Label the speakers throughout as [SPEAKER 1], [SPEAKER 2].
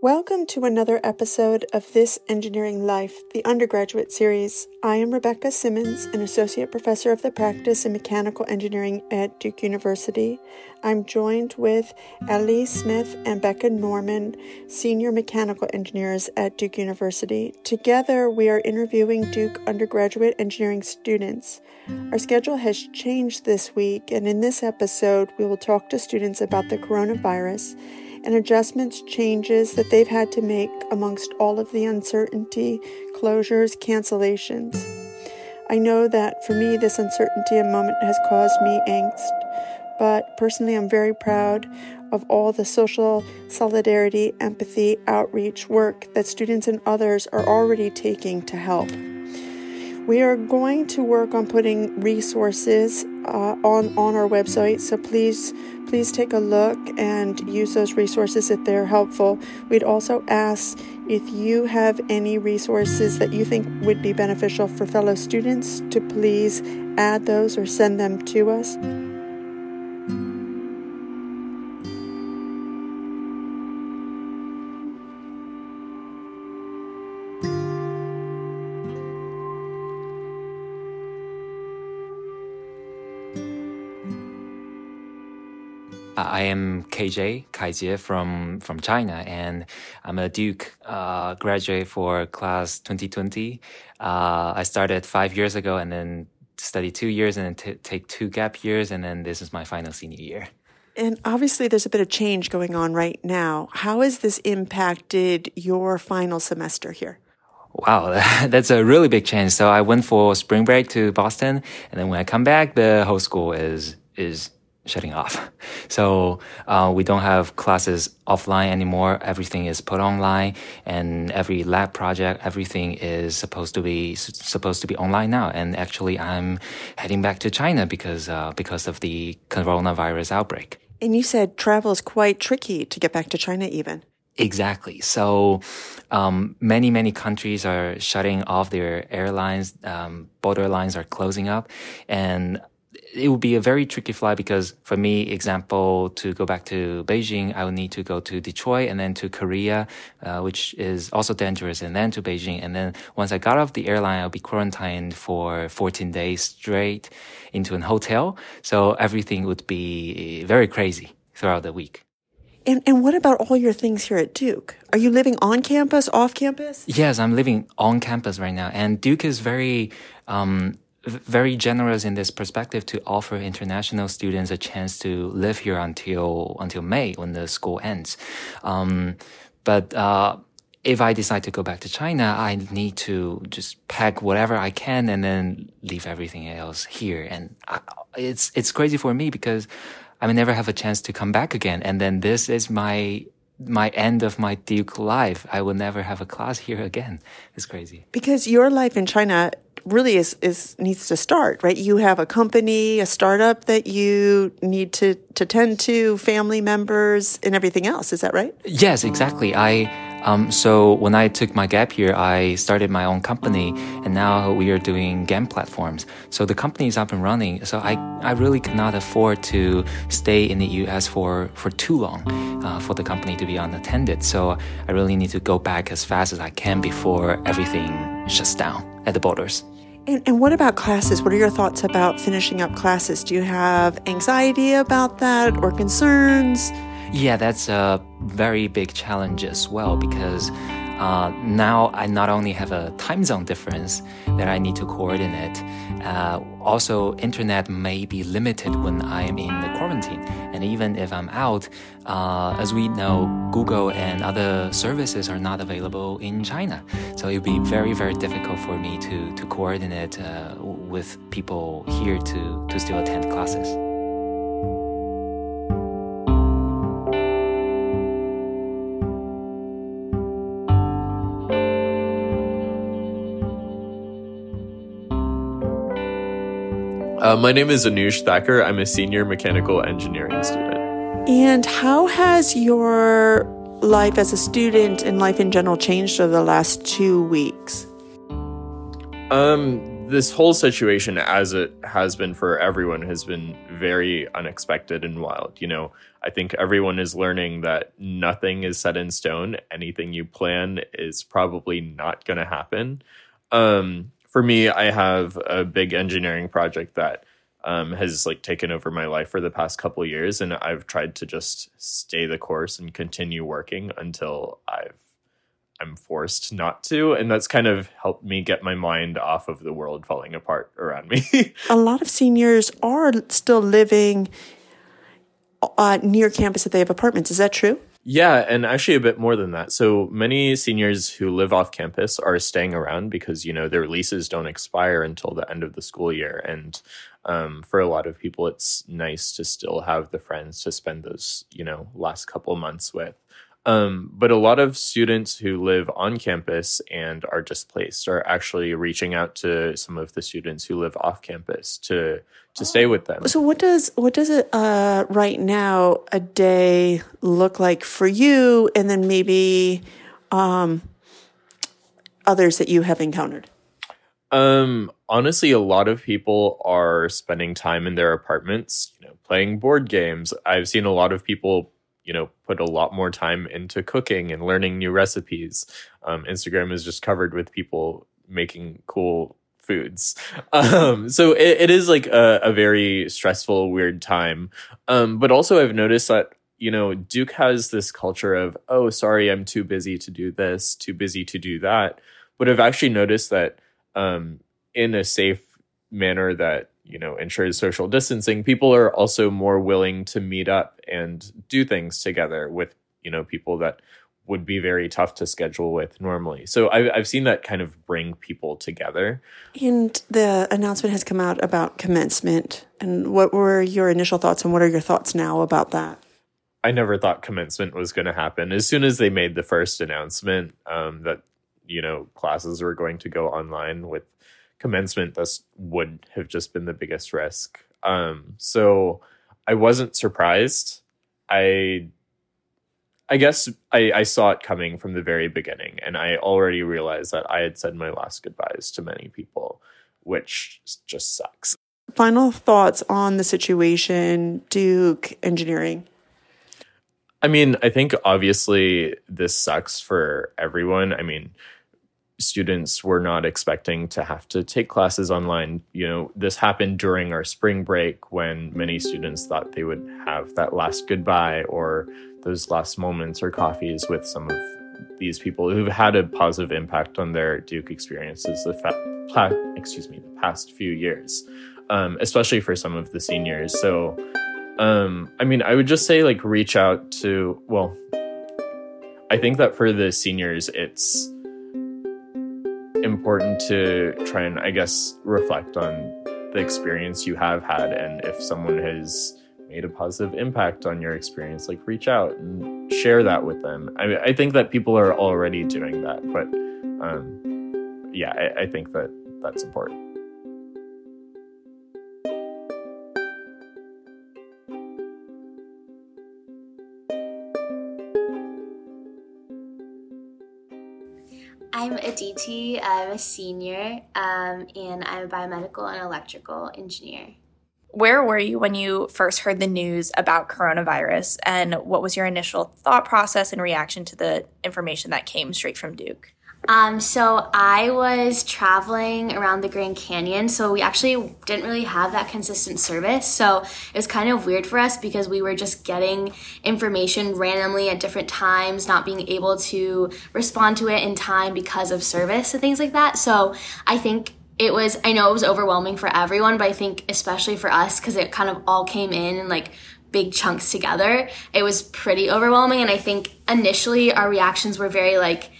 [SPEAKER 1] Welcome to another episode of This Engineering Life, the undergraduate series. I am Rebecca Simmons, an associate professor of the practice in mechanical engineering at Duke University. I'm joined with Ellie Smith and Becca Norman, senior mechanical engineers at Duke University. Together, we are interviewing Duke undergraduate engineering students. Our schedule has changed this week, and in this episode, we will talk to students about the coronavirus and adjustments, changes that they've had to make amongst all of the uncertainty, closures, cancellations. I know that for me, this uncertainty and moment has caused me angst, but personally, I'm very proud of all the social solidarity, empathy, outreach work that students and others are already taking to help. We are going to work on putting resources uh, on on our website, so please please take a look and use those resources if they're helpful. We'd also ask if you have any resources that you think would be beneficial for fellow students to please add those or send them to us.
[SPEAKER 2] I am KJ Kaijie from from China, and I'm a Duke uh, graduate for class 2020. Uh, I started five years ago, and then study two years, and then t- take two gap years, and then this is my final senior year.
[SPEAKER 1] And obviously, there's a bit of change going on right now. How has this impacted your final semester here?
[SPEAKER 2] Wow, that's a really big change. So I went for spring break to Boston, and then when I come back, the whole school is is shutting off. So uh, we don't have classes offline anymore. Everything is put online, and every lab project, everything is supposed to be supposed to be online now. And actually, I'm heading back to China because uh, because of the coronavirus outbreak.
[SPEAKER 1] And you said travel is quite tricky to get back to China, even.
[SPEAKER 2] Exactly. So, um, many, many countries are shutting off their airlines. Um, border lines are closing up. And it would be a very tricky flight because for me, example, to go back to Beijing, I would need to go to Detroit and then to Korea, uh, which is also dangerous, and then to Beijing. And then once I got off the airline, I'll be quarantined for 14 days straight into an hotel. So everything would be very crazy throughout the week.
[SPEAKER 1] And, and what about all your things here at Duke? Are you living on campus, off campus?
[SPEAKER 2] Yes, I'm living on campus right now. And Duke is very, um, very generous in this perspective to offer international students a chance to live here until until May when the school ends. Um, but uh, if I decide to go back to China, I need to just pack whatever I can and then leave everything else here. And I, it's it's crazy for me because I may never have a chance to come back again. And then this is my my end of my Duke life. I will never have a class here again. It's crazy.
[SPEAKER 1] Because your life in China really is, is needs to start, right? You have a company, a startup that you need to, to tend to, family members and everything else. Is that right?
[SPEAKER 2] Yes, exactly. I um, so when I took my gap year, I started my own company, and now we are doing game platforms. So the company is up and running. So I, I really cannot afford to stay in the U.S. for for too long, uh, for the company to be unattended. So I really need to go back as fast as I can before everything shuts down at the borders.
[SPEAKER 1] And, and, what about classes? What are your thoughts about finishing up classes? Do you have anxiety about that or concerns?
[SPEAKER 2] Yeah, that's a very big challenge as well because uh, now I not only have a time zone difference that I need to coordinate, uh, also internet may be limited when I am in the quarantine. And even if I'm out, uh, as we know, Google and other services are not available in China. So it would be very, very difficult for me to, to coordinate uh, with people here to, to still attend classes.
[SPEAKER 3] Uh, my name is Anush Thacker. I'm a senior mechanical engineering student.
[SPEAKER 1] And how has your life as a student and life in general changed over the last two weeks?
[SPEAKER 3] Um, this whole situation, as it has been for everyone, has been very unexpected and wild. You know, I think everyone is learning that nothing is set in stone. Anything you plan is probably not going to happen. Um, for me, I have a big engineering project that um, has like taken over my life for the past couple years, and I've tried to just stay the course and continue working until I've I'm forced not to. And that's kind of helped me get my mind off of the world falling apart around me.
[SPEAKER 1] a lot of seniors are still living uh, near campus that they have apartments. Is that true?
[SPEAKER 3] Yeah, and actually a bit more than that. So many seniors who live off campus are staying around because, you know, their leases don't expire until the end of the school year. And um, for a lot of people, it's nice to still have the friends to spend those, you know, last couple months with. Um, but a lot of students who live on campus and are displaced are actually reaching out to some of the students who live off campus to to stay with them.
[SPEAKER 1] So what does what does it uh, right now a day look like for you, and then maybe um, others that you have encountered?
[SPEAKER 3] Um, honestly, a lot of people are spending time in their apartments, you know, playing board games. I've seen a lot of people you know put a lot more time into cooking and learning new recipes. Um, instagram is just covered with people making cool foods. Um, so it, it is like a, a, very stressful weird time. Um, but also i've noticed that you know duke has this culture of oh sorry i'm too busy to do this too busy to do that. But i've actually noticed that um, in a safe manner that you know ensures social distancing people are also more willing to meet up and do things together with you know people that would be very tough to schedule with normally. So I've, I've seen that kind of bring people together.
[SPEAKER 1] And the announcement has come out about commencement. And what were your initial thoughts and what are your thoughts now about that?
[SPEAKER 3] I never thought commencement was going to happen. As soon as they made the first announcement um, that you know classes were going to go online with commencement this would have just been the biggest risk. Um, so I wasn't surprised. I I guess I, I saw it coming from the very beginning, and I already realized that I had said my last goodbyes to many people, which just sucks.
[SPEAKER 1] Final thoughts on the situation, Duke Engineering.
[SPEAKER 3] I mean, I think obviously this sucks for everyone. I mean, students were not expecting to have to take classes online. You know, this happened during our spring break when many students thought they would have that last goodbye or those last moments or coffees with some of these people who've had a positive impact on their Duke experiences the fa- excuse me the past few years, um, especially for some of the seniors. So, um, I mean, I would just say like reach out to well. I think that for the seniors, it's important to try and, I guess, reflect on the experience you have had. And if someone has made a positive impact on your experience, like reach out and share that with them. I, I think that people are already doing that, but um, yeah, I, I think that that's important.
[SPEAKER 4] Aditi. I'm a senior, um, and I'm a biomedical and electrical engineer.
[SPEAKER 5] Where were you when you first heard the news about coronavirus, and what was your initial thought process and reaction to the information that came straight from Duke?
[SPEAKER 4] Um, so I was traveling around the Grand Canyon, so we actually didn't really have that consistent service. So it was kind of weird for us because we were just getting information randomly at different times, not being able to respond to it in time because of service and things like that. So I think it was, I know it was overwhelming for everyone, but I think especially for us because it kind of all came in and like big chunks together, it was pretty overwhelming. And I think initially our reactions were very like,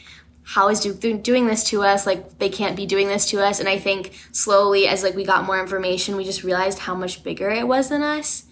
[SPEAKER 4] how is Duke doing this to us? Like they can't be doing this to us. And I think slowly, as like we got more information, we just realized how much bigger it was than us.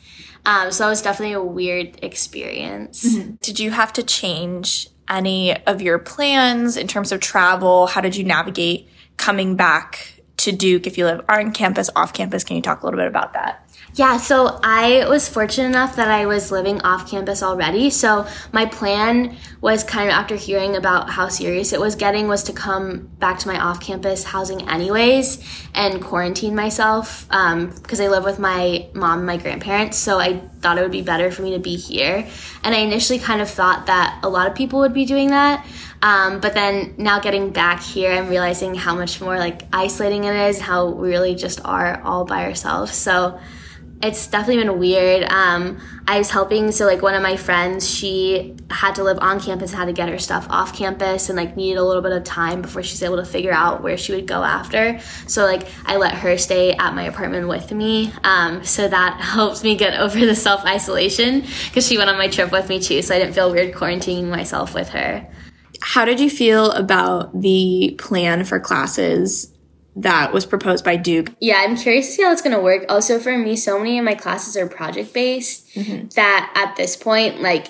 [SPEAKER 4] Um, so it was definitely a weird experience.
[SPEAKER 5] Mm-hmm. Did you have to change any of your plans in terms of travel? How did you navigate coming back to Duke if you live on campus, off campus? Can you talk a little bit about that?
[SPEAKER 4] Yeah, so I was fortunate enough that I was living off campus already. So my plan was kind of after hearing about how serious it was getting was to come back to my off campus housing anyways and quarantine myself because um, I live with my mom and my grandparents. So I thought it would be better for me to be here. And I initially kind of thought that a lot of people would be doing that. Um, but then now getting back here, I'm realizing how much more like isolating it is, how we really just are all by ourselves. So it's definitely been weird. Um, I was helping, so like one of my friends, she had to live on campus, had to get her stuff off campus, and like needed a little bit of time before she's able to figure out where she would go after. So like I let her stay at my apartment with me, um, so that helped me get over the self isolation because she went on my trip with me too, so I didn't feel weird quarantining myself with her.
[SPEAKER 5] How did you feel about the plan for classes that was proposed by Duke.
[SPEAKER 4] Yeah, I'm curious to see how it's going to work. Also, for me, so many of my classes are project based mm-hmm. that at this point, like,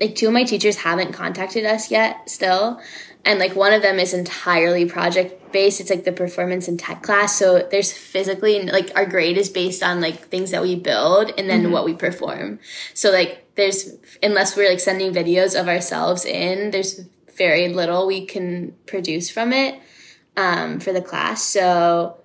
[SPEAKER 4] like two of my teachers haven't contacted us yet still. And like one of them is entirely project based. It's like the performance and tech class. So there's physically like our grade is based on like things that we build and then mm-hmm. what we perform. So like there's unless we're like sending videos of ourselves in, there's very little we can produce from it um, for the class. So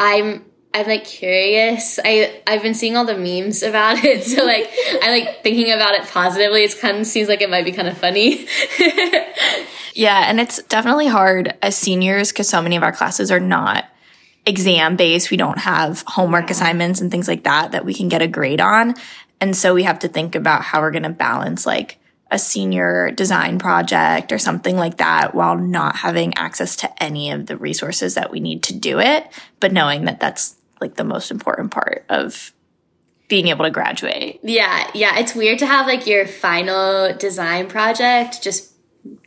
[SPEAKER 4] I'm I'm like curious. I I've been seeing all the memes about it, so like I like thinking about it positively. It's kind of seems like it might be kind of funny.
[SPEAKER 5] yeah, and it's definitely hard as seniors because so many of our classes are not exam based. We don't have homework assignments and things like that that we can get a grade on, and so we have to think about how we're going to balance like a senior design project or something like that while not having access to any of the resources that we need to do it, but knowing that that's like the most important part of being able to graduate.
[SPEAKER 4] Yeah, yeah, it's weird to have like your final design project just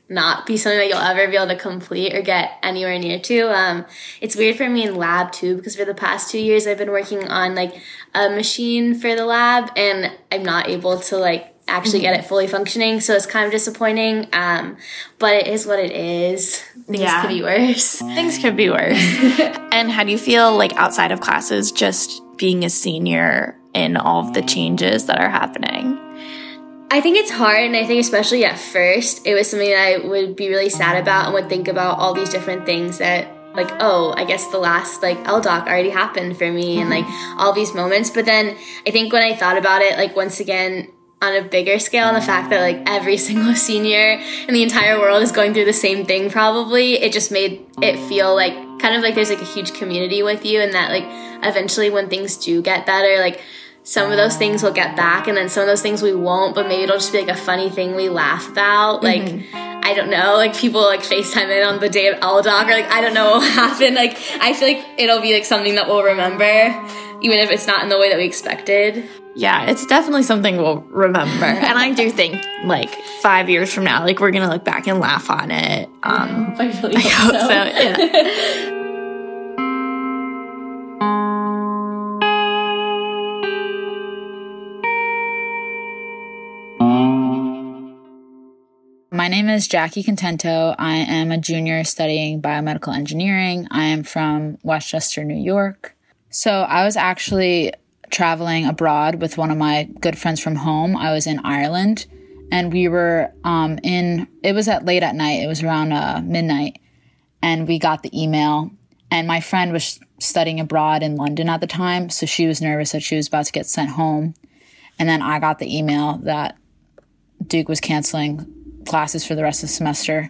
[SPEAKER 4] not be something that you'll ever be able to complete or get anywhere near to. Um, it's weird for me in lab too because for the past two years I've been working on like a machine for the lab and I'm not able to like actually get it fully functioning. So it's kind of disappointing. Um, but it is what it is. Things yeah. could be worse.
[SPEAKER 5] Things could be worse. and how do you feel like outside of classes, just being a senior in all of the changes that are happening?
[SPEAKER 4] I think it's hard, and I think especially at first, it was something that I would be really sad about and would think about all these different things that like oh i guess the last like ldoc already happened for me and like all these moments but then i think when i thought about it like once again on a bigger scale and the fact that like every single senior in the entire world is going through the same thing probably it just made it feel like kind of like there's like a huge community with you and that like eventually when things do get better like some of those things will get back and then some of those things we won't but maybe it'll just be like a funny thing we laugh about like mm-hmm. I don't know, like people like FaceTime in on the day of LDOC or like I don't know what happened. Like I feel like it'll be like something that we'll remember, even if it's not in the way that we expected.
[SPEAKER 5] Yeah, it's definitely something we'll remember. and I do think like five years from now, like we're gonna look back and laugh on it. Um,
[SPEAKER 4] I, really I hope, so. so.
[SPEAKER 5] Yeah.
[SPEAKER 6] My name is Jackie Contento. I am a junior studying biomedical engineering. I am from Westchester, New York. So I was actually traveling abroad with one of my good friends from home. I was in Ireland and we were um, in, it was at late at night. It was around uh, midnight. And we got the email. And my friend was studying abroad in London at the time. So she was nervous that she was about to get sent home. And then I got the email that Duke was canceling classes for the rest of the semester.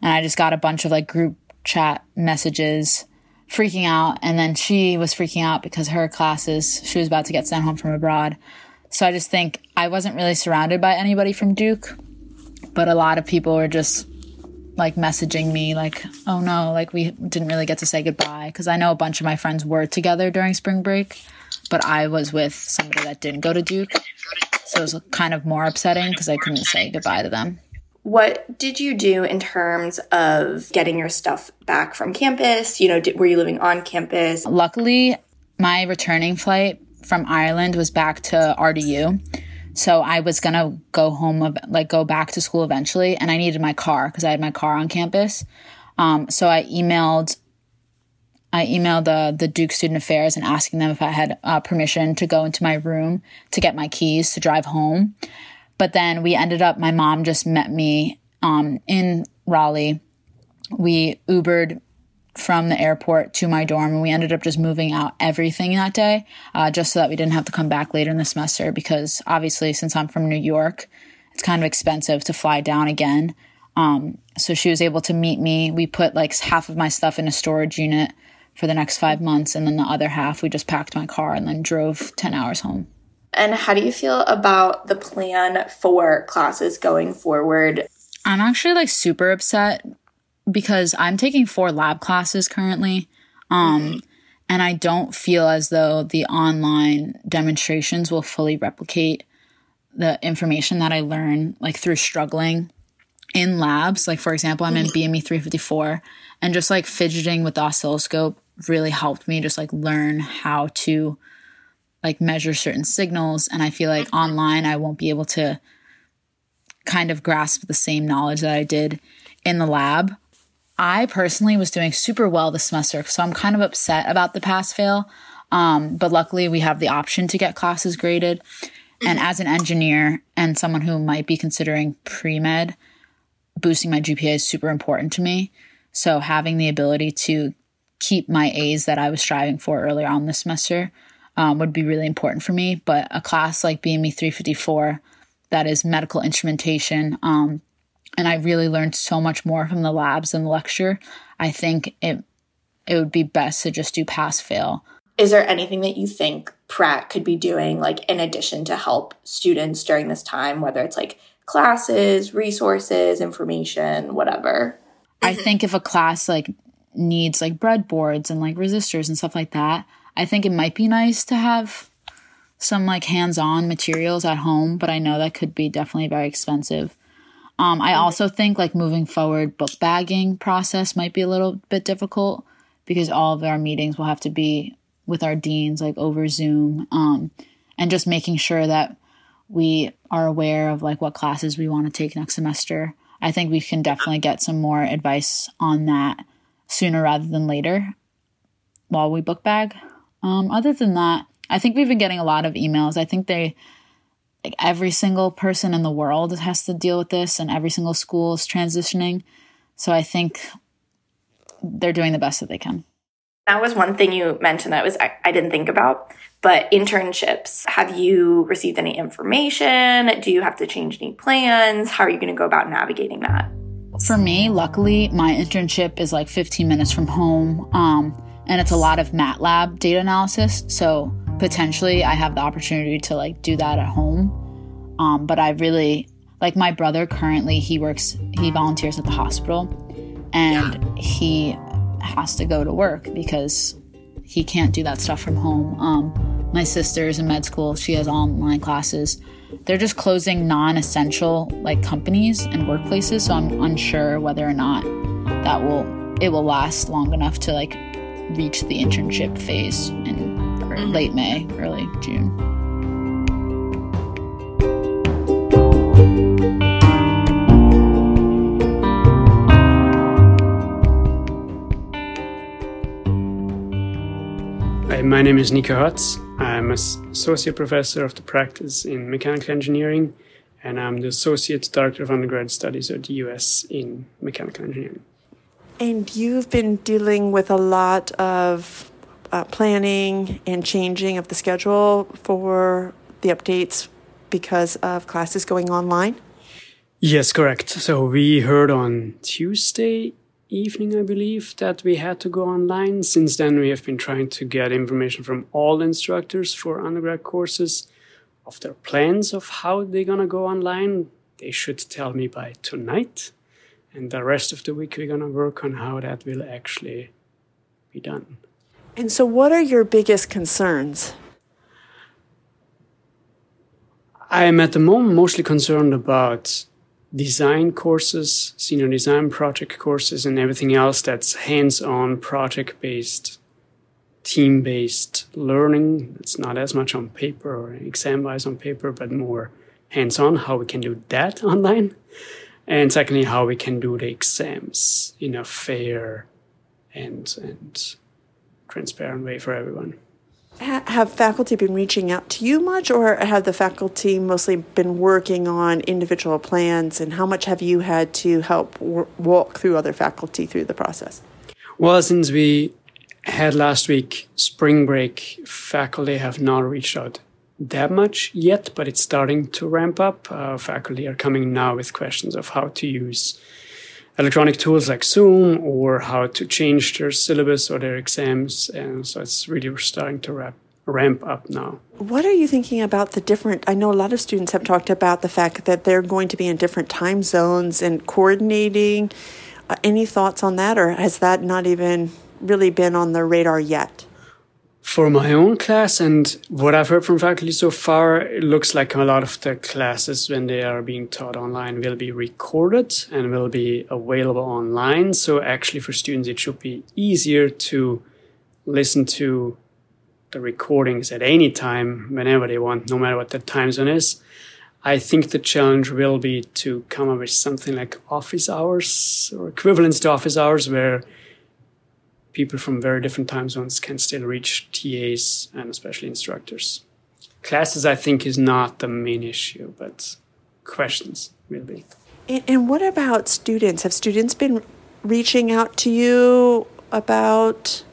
[SPEAKER 6] And I just got a bunch of like group chat messages freaking out. And then she was freaking out because her classes, she was about to get sent home from abroad. So I just think I wasn't really surrounded by anybody from Duke, but a lot of people were just like messaging me like, "Oh no, like we didn't really get to say goodbye" because I know a bunch of my friends were together during spring break, but I was with somebody that didn't go to Duke. So it was kind of more upsetting because I couldn't say goodbye to them.
[SPEAKER 5] What did you do in terms of getting your stuff back from campus? You know, did, were you living on campus?
[SPEAKER 6] Luckily, my returning flight from Ireland was back to RDU. So I was going to go home, like go back to school eventually. And I needed my car because I had my car on campus. Um, so I emailed I emailed the the Duke Student Affairs and asking them if I had uh, permission to go into my room to get my keys to drive home. But then we ended up. My mom just met me um, in Raleigh. We Ubered from the airport to my dorm, and we ended up just moving out everything that day, uh, just so that we didn't have to come back later in the semester. Because obviously, since I'm from New York, it's kind of expensive to fly down again. Um, so she was able to meet me. We put like half of my stuff in a storage unit for the next five months. And then the other half, we just packed my car and then drove 10 hours home.
[SPEAKER 5] And how do you feel about the plan for classes going forward?
[SPEAKER 6] I'm actually like super upset because I'm taking four lab classes currently. Um, mm-hmm. And I don't feel as though the online demonstrations will fully replicate the information that I learn like through struggling in labs. Like, for example, I'm in mm-hmm. BME 354 and just like fidgeting with the oscilloscope really helped me just like learn how to like measure certain signals and i feel like mm-hmm. online i won't be able to kind of grasp the same knowledge that i did in the lab i personally was doing super well this semester so i'm kind of upset about the pass fail um, but luckily we have the option to get classes graded and mm-hmm. as an engineer and someone who might be considering pre-med boosting my gpa is super important to me so having the ability to keep my A's that I was striving for earlier on this semester um, would be really important for me. But a class like BME 354, that is medical instrumentation, um, and I really learned so much more from the labs and the lecture. I think it it would be best to just do pass fail.
[SPEAKER 5] Is there anything that you think Pratt could be doing, like in addition to help students during this time, whether it's like classes, resources, information, whatever?
[SPEAKER 6] I think if a class like needs like breadboards and like resistors and stuff like that, I think it might be nice to have some like hands-on materials at home, but I know that could be definitely very expensive. Um, I also think like moving forward, book bagging process might be a little bit difficult because all of our meetings will have to be with our deans like over Zoom, um, and just making sure that we are aware of like what classes we want to take next semester. I think we can definitely get some more advice on that sooner rather than later while we book bag. Um, other than that, I think we've been getting a lot of emails. I think they, like every single person in the world has to deal with this, and every single school is transitioning. So I think they're doing the best that they can.
[SPEAKER 5] That was one thing you mentioned that was I, I didn't think about, but internships. Have you received any information? Do you have to change any plans? How are you going to go about navigating that?
[SPEAKER 6] For me, luckily, my internship is like 15 minutes from home, um, and it's a lot of MATLAB data analysis. So potentially, I have the opportunity to like do that at home. Um, but I really like my brother. Currently, he works, he volunteers at the hospital, and yeah. he has to go to work because he can't do that stuff from home. Um, my sister's in med school; she has online classes they're just closing non-essential like companies and workplaces so i'm unsure whether or not that will it will last long enough to like reach the internship phase in mm-hmm. late may early june Hi,
[SPEAKER 7] my name is Nico Hotz. I'm associate professor of the practice in mechanical engineering, and I'm the associate director of undergrad studies at the US in mechanical engineering.
[SPEAKER 1] And you've been dealing with a lot of uh, planning and changing of the schedule for the updates because of classes going online?
[SPEAKER 7] Yes, correct. So we heard on Tuesday evening, I believe, that we had to go online. Since then, we have been trying to get information from all instructors for undergrad courses of their plans of how they're gonna go online. They should tell me by tonight. And the rest of the week, we're gonna work on how that will actually be done.
[SPEAKER 1] And so, what are your biggest concerns?
[SPEAKER 7] I'm at the moment mostly concerned about design courses, senior design project courses, and everything else that's hands on, project based, team based learning. It's not as much on paper or exam wise on paper, but more hands on, how we can do that online. And secondly, how we can do the exams in a fair and, and transparent way for everyone.
[SPEAKER 1] have faculty been reaching out to you much, or have the faculty mostly been working on individual plans? And how much have you had to help w- walk through other faculty through the process?
[SPEAKER 7] Well, since we had last week spring break, faculty have not reached out that much yet, but it's starting to ramp up. Uh, faculty are coming now with questions of how to use electronic tools like Zoom or how to change their syllabus or their exams. And so it's really starting to ramp up now.
[SPEAKER 1] What are you thinking about the different? I know a lot of students have talked about the fact that they're going to be in different time zones and coordinating. Uh, any thoughts on that, or has that not even really been on the radar yet?
[SPEAKER 7] For my own class and what I've heard from faculty so far, it looks like a lot of the classes when they are being taught online will be recorded and will be available online. So actually for students, it should be easier to listen to the recordings at any time, whenever they want, no matter what the time zone is. I think the challenge will be to come up with something like office hours or equivalents to office hours where people from very different time zones can still reach TAs and especially instructors. Classes, I think, is not the main issue, but questions will be.
[SPEAKER 1] And, and what about students? Have students been reaching out to you about?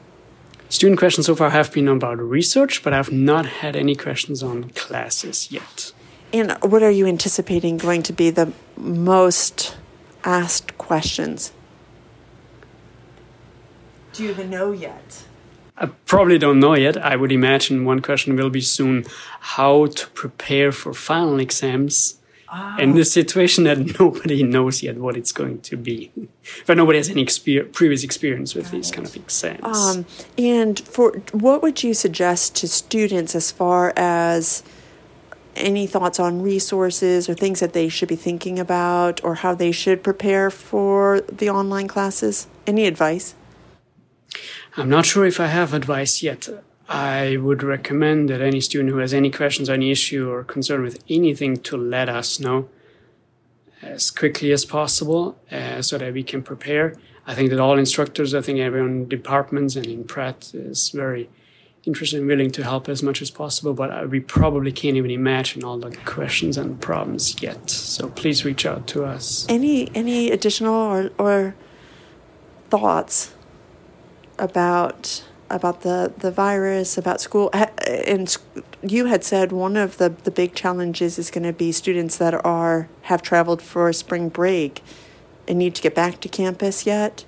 [SPEAKER 7] Student questions so far have been about research, but I've not had any questions on classes yet.
[SPEAKER 1] And what are you anticipating going to be the most asked questions? Do you even know yet?
[SPEAKER 7] I probably don't know yet. I would imagine one question will be soon how to prepare for final exams ah. in the situation that nobody knows yet what it's going to be. but nobody has any exper- previous experience with these kind of exams. Um,
[SPEAKER 1] and for what would you suggest to students as far as any thoughts on resources or things that they should be thinking about or how they should prepare for the online classes? Any advice?
[SPEAKER 7] I'm not sure if I have advice yet. I would recommend that any student who has any questions, any issue, or concern with anything to let us know as quickly as possible uh, so that we can prepare. I think that all instructors, I think everyone in departments and in Pratt is very interested and willing to help as much as possible, but uh, we probably can't even imagine all the questions and problems yet. So please reach out to us.
[SPEAKER 1] Any any additional or, or thoughts about about the, the virus, about school. And you had said one of the, the big challenges is going to be students that are have traveled for spring break and need to get back to campus yet.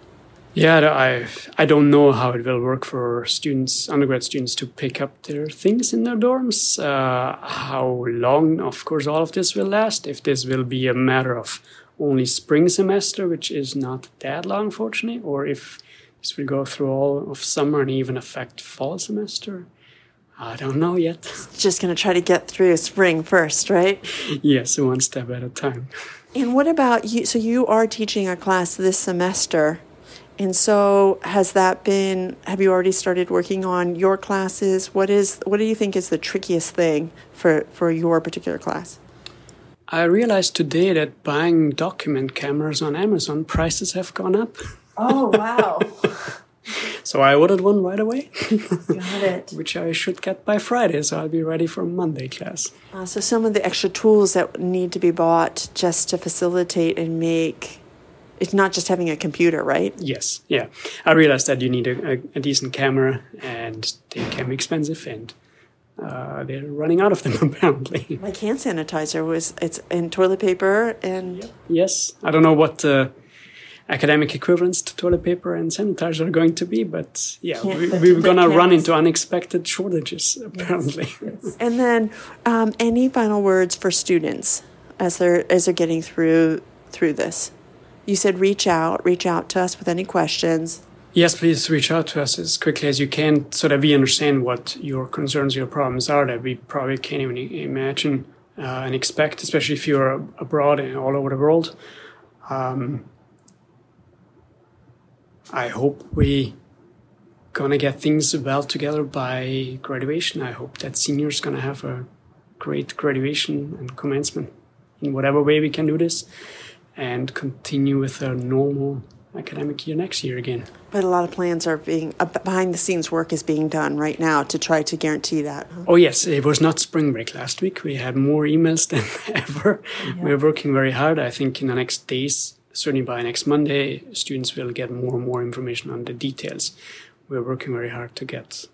[SPEAKER 7] Yeah, I I don't know how it will work for students, undergrad students, to pick up their things in their dorms. Uh, how long, of course, all of this will last. If this will be a matter of only spring semester, which is not that long, fortunately, or if this will go through all of summer and even affect fall semester. I don't know yet.
[SPEAKER 1] Just going to try to get through spring first, right?
[SPEAKER 7] yes, one step at a time.
[SPEAKER 1] And what about you? So you are teaching a class this semester. And so has that been have you already started working on your classes? What is what do you think is the trickiest thing for for your particular class?
[SPEAKER 7] I realized today that buying document cameras on Amazon prices have gone up.
[SPEAKER 1] Oh, wow.
[SPEAKER 7] so I ordered one right away.
[SPEAKER 1] Got it.
[SPEAKER 7] Which I should get by Friday, so I'll be ready for Monday class.
[SPEAKER 1] Uh, so some of the extra tools that need to be bought just to facilitate and make it's not just having a computer, right?
[SPEAKER 7] Yes, yeah. I realized that you need a, a, a decent camera, and they can be expensive, and uh, they're running out of them apparently.
[SPEAKER 1] Like hand sanitizer was it's in toilet paper and
[SPEAKER 7] yes, I don't know what. Uh, academic equivalents to toilet paper and sanitizer are going to be. But yeah, we, are going to run into unexpected shortages apparently. Yes,
[SPEAKER 1] yes. and then, um, any final words for students as they're as they're getting through through this? You said reach out, reach out to us with any questions.
[SPEAKER 7] Yes, please reach out to us as quickly as you can so that we understand what your concerns, your problems are that we probably can't even imagine uh, and expect, especially if you're abroad and all over the world. Um, I hope we gonna get things well together by graduation. I hope that seniors gonna have a great graduation and commencement in whatever way we can do this, and continue with a normal academic year next year again.
[SPEAKER 1] But a lot of plans are being uh, behind the scenes work is being done right now to try to guarantee that.
[SPEAKER 7] Oh yes, it was not spring break last week. We had more emails than ever. Yeah. We're working very hard. I think in the next days, certainly by next Monday, students will get more and more information on the details. We're working very hard to get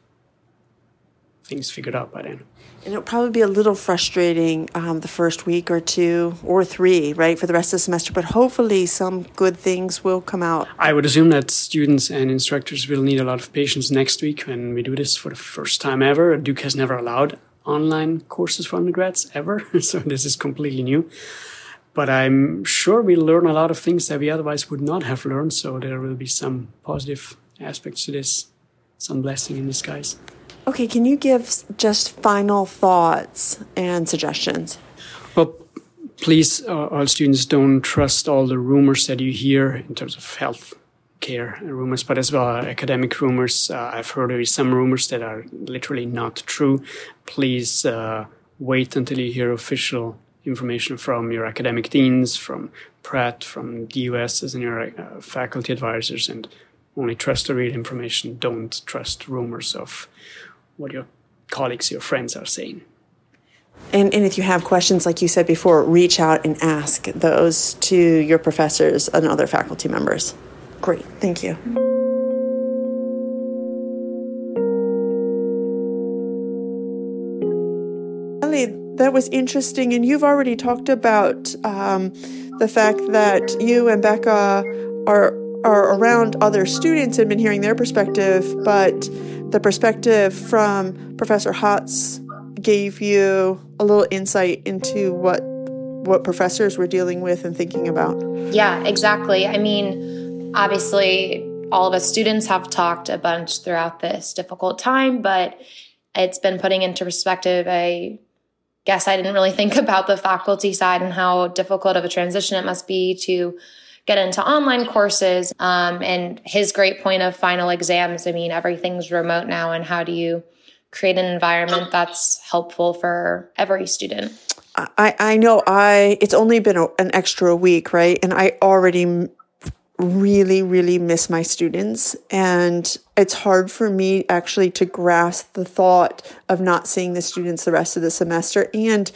[SPEAKER 7] things figured out by then.
[SPEAKER 1] And it'll probably be a little frustrating um, the first week or two or three, right, for the rest of the semester, but hopefully some good things will come out.
[SPEAKER 7] I would assume that students and instructors will need a lot of patience next week when we do this for the first time ever. Duke has never allowed online courses for undergrads ever, so this is completely new. But I'm sure we'll learn a lot of things that we otherwise would not have learned, so there will be some positive aspects to this, some blessing in disguise.
[SPEAKER 1] Okay, can you give just final thoughts and suggestions?
[SPEAKER 7] Well, please, uh, all students, don't trust all the rumors that you hear in terms of health care rumors, but as well academic rumors. Uh, I've heard there is some rumors that are literally not true. Please uh, wait until you hear official information from your academic deans, from Pratt, from DOSs, and your uh, faculty advisors, and only trust the real information. Don't trust rumors of what your colleagues, your friends are saying.
[SPEAKER 1] And, and if you have questions, like you said before, reach out and ask those to your professors and other faculty members. Great, thank you. That was interesting. And you've already talked about um, the fact that you and Becca are are around other students and been hearing their perspective, but the perspective from Professor Hotz gave you a little insight into what what professors were dealing with and thinking about.
[SPEAKER 8] Yeah, exactly. I mean, obviously all of us students have talked a bunch throughout this difficult time, but it's been putting into perspective I guess I didn't really think about the faculty side and how difficult of a transition it must be to get into online courses. Um, and his great point of final exams I mean, everything's remote now, and how do you create an environment that's helpful for every student?
[SPEAKER 1] I, I know I it's only been a, an extra week, right? And I already really, really miss my students. And it's hard for me actually to grasp the thought of not seeing the students the rest of the semester. And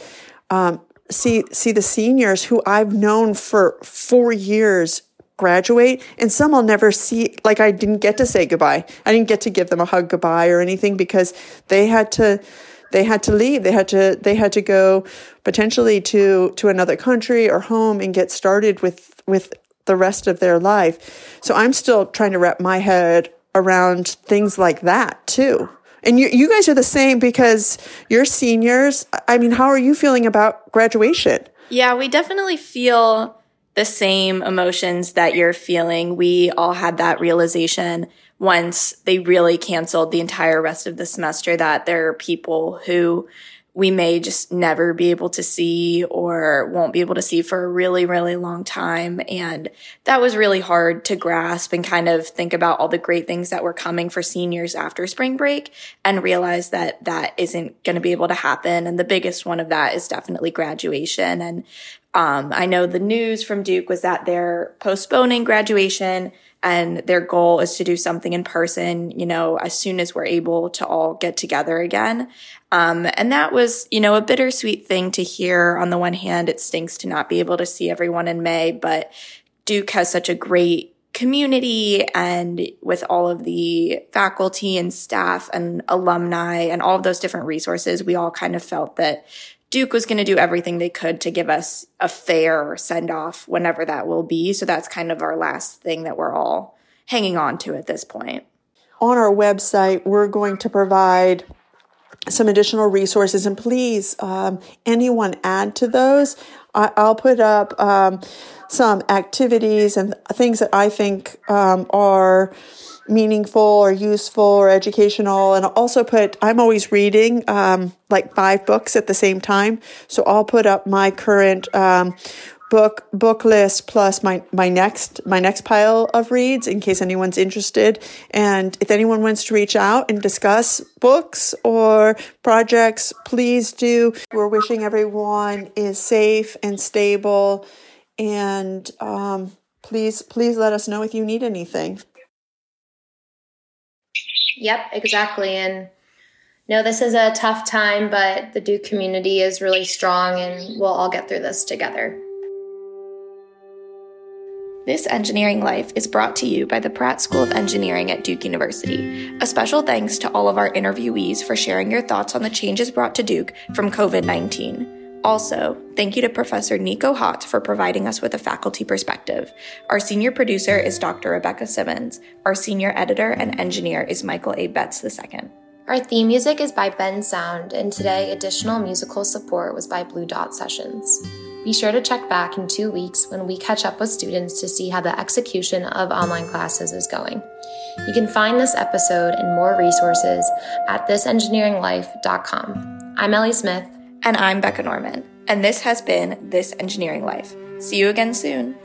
[SPEAKER 1] um, see see the seniors who I've known for four years graduate and some I'll never see like I didn't get to say goodbye. I didn't get to give them a hug goodbye or anything because they had to they had to leave. They had to they had to go potentially to to another country or home and get started with with the rest of their life. So I'm still trying to wrap my head around things like that too. And you, you guys are the same because you're seniors. I mean, how are you feeling about graduation?
[SPEAKER 5] Yeah, we definitely feel the same emotions that you're feeling. We all had that realization once they really canceled the entire rest of the semester that there are people who we may just never be able to see or won't be able to see for a really, really long time. And that was really hard to grasp and kind of think about all the great things that were coming for seniors after spring break and realize that that isn't going to be able to happen. And the biggest one of that is definitely graduation. And um, I know the news from Duke was that they're postponing graduation and their goal is to do something in person, you know, as soon as we're able to all get together again. Um, and that was, you know, a bittersweet thing to hear. On the one hand, it stinks to not be able to see everyone in May, but Duke has such a great community and with all of the faculty and staff and alumni and all of those different resources, we all kind of felt that Duke was going to do everything they could to give us a fair send off whenever that will be. So that's kind of our last thing that we're all hanging on to at this point.
[SPEAKER 1] On our website, we're going to provide some additional resources and please um, anyone add to those I, will put up um, some activities and things that i think um, are meaningful or useful or educational. And I'll also put, I'm always reading um, like five books at the same time. So I'll put up my current um, book book list plus my my next my next pile of reads in case anyone's interested and if anyone wants to reach out and discuss books or projects please do we're wishing everyone is safe and stable and um, please, please let us know if you need anything.
[SPEAKER 8] Yep, exactly. And no, this is a tough time, but the Duke community is really strong and we'll all get through this together.
[SPEAKER 5] This Engineering Life is brought to you by the Pratt School of Engineering at Duke University. A special thanks to all of our interviewees for sharing your thoughts on the changes brought to Duke from COVID 19. Also, thank you to Professor Nico Hotz for providing us with a faculty perspective. Our senior producer is Dr. Rebecca Simmons. Our senior editor and engineer is Michael A. Betts II.
[SPEAKER 8] Our theme music is by Bensound, and today additional musical support was by Blue Dot Sessions. Be sure to check back in two weeks when we catch up with students to see how the execution of online classes is going. You can find this episode and more resources at thisengineeringlife.com. I'm Ellie Smith.
[SPEAKER 5] And I'm Becca Norman. And this has been This Engineering Life. See you again soon.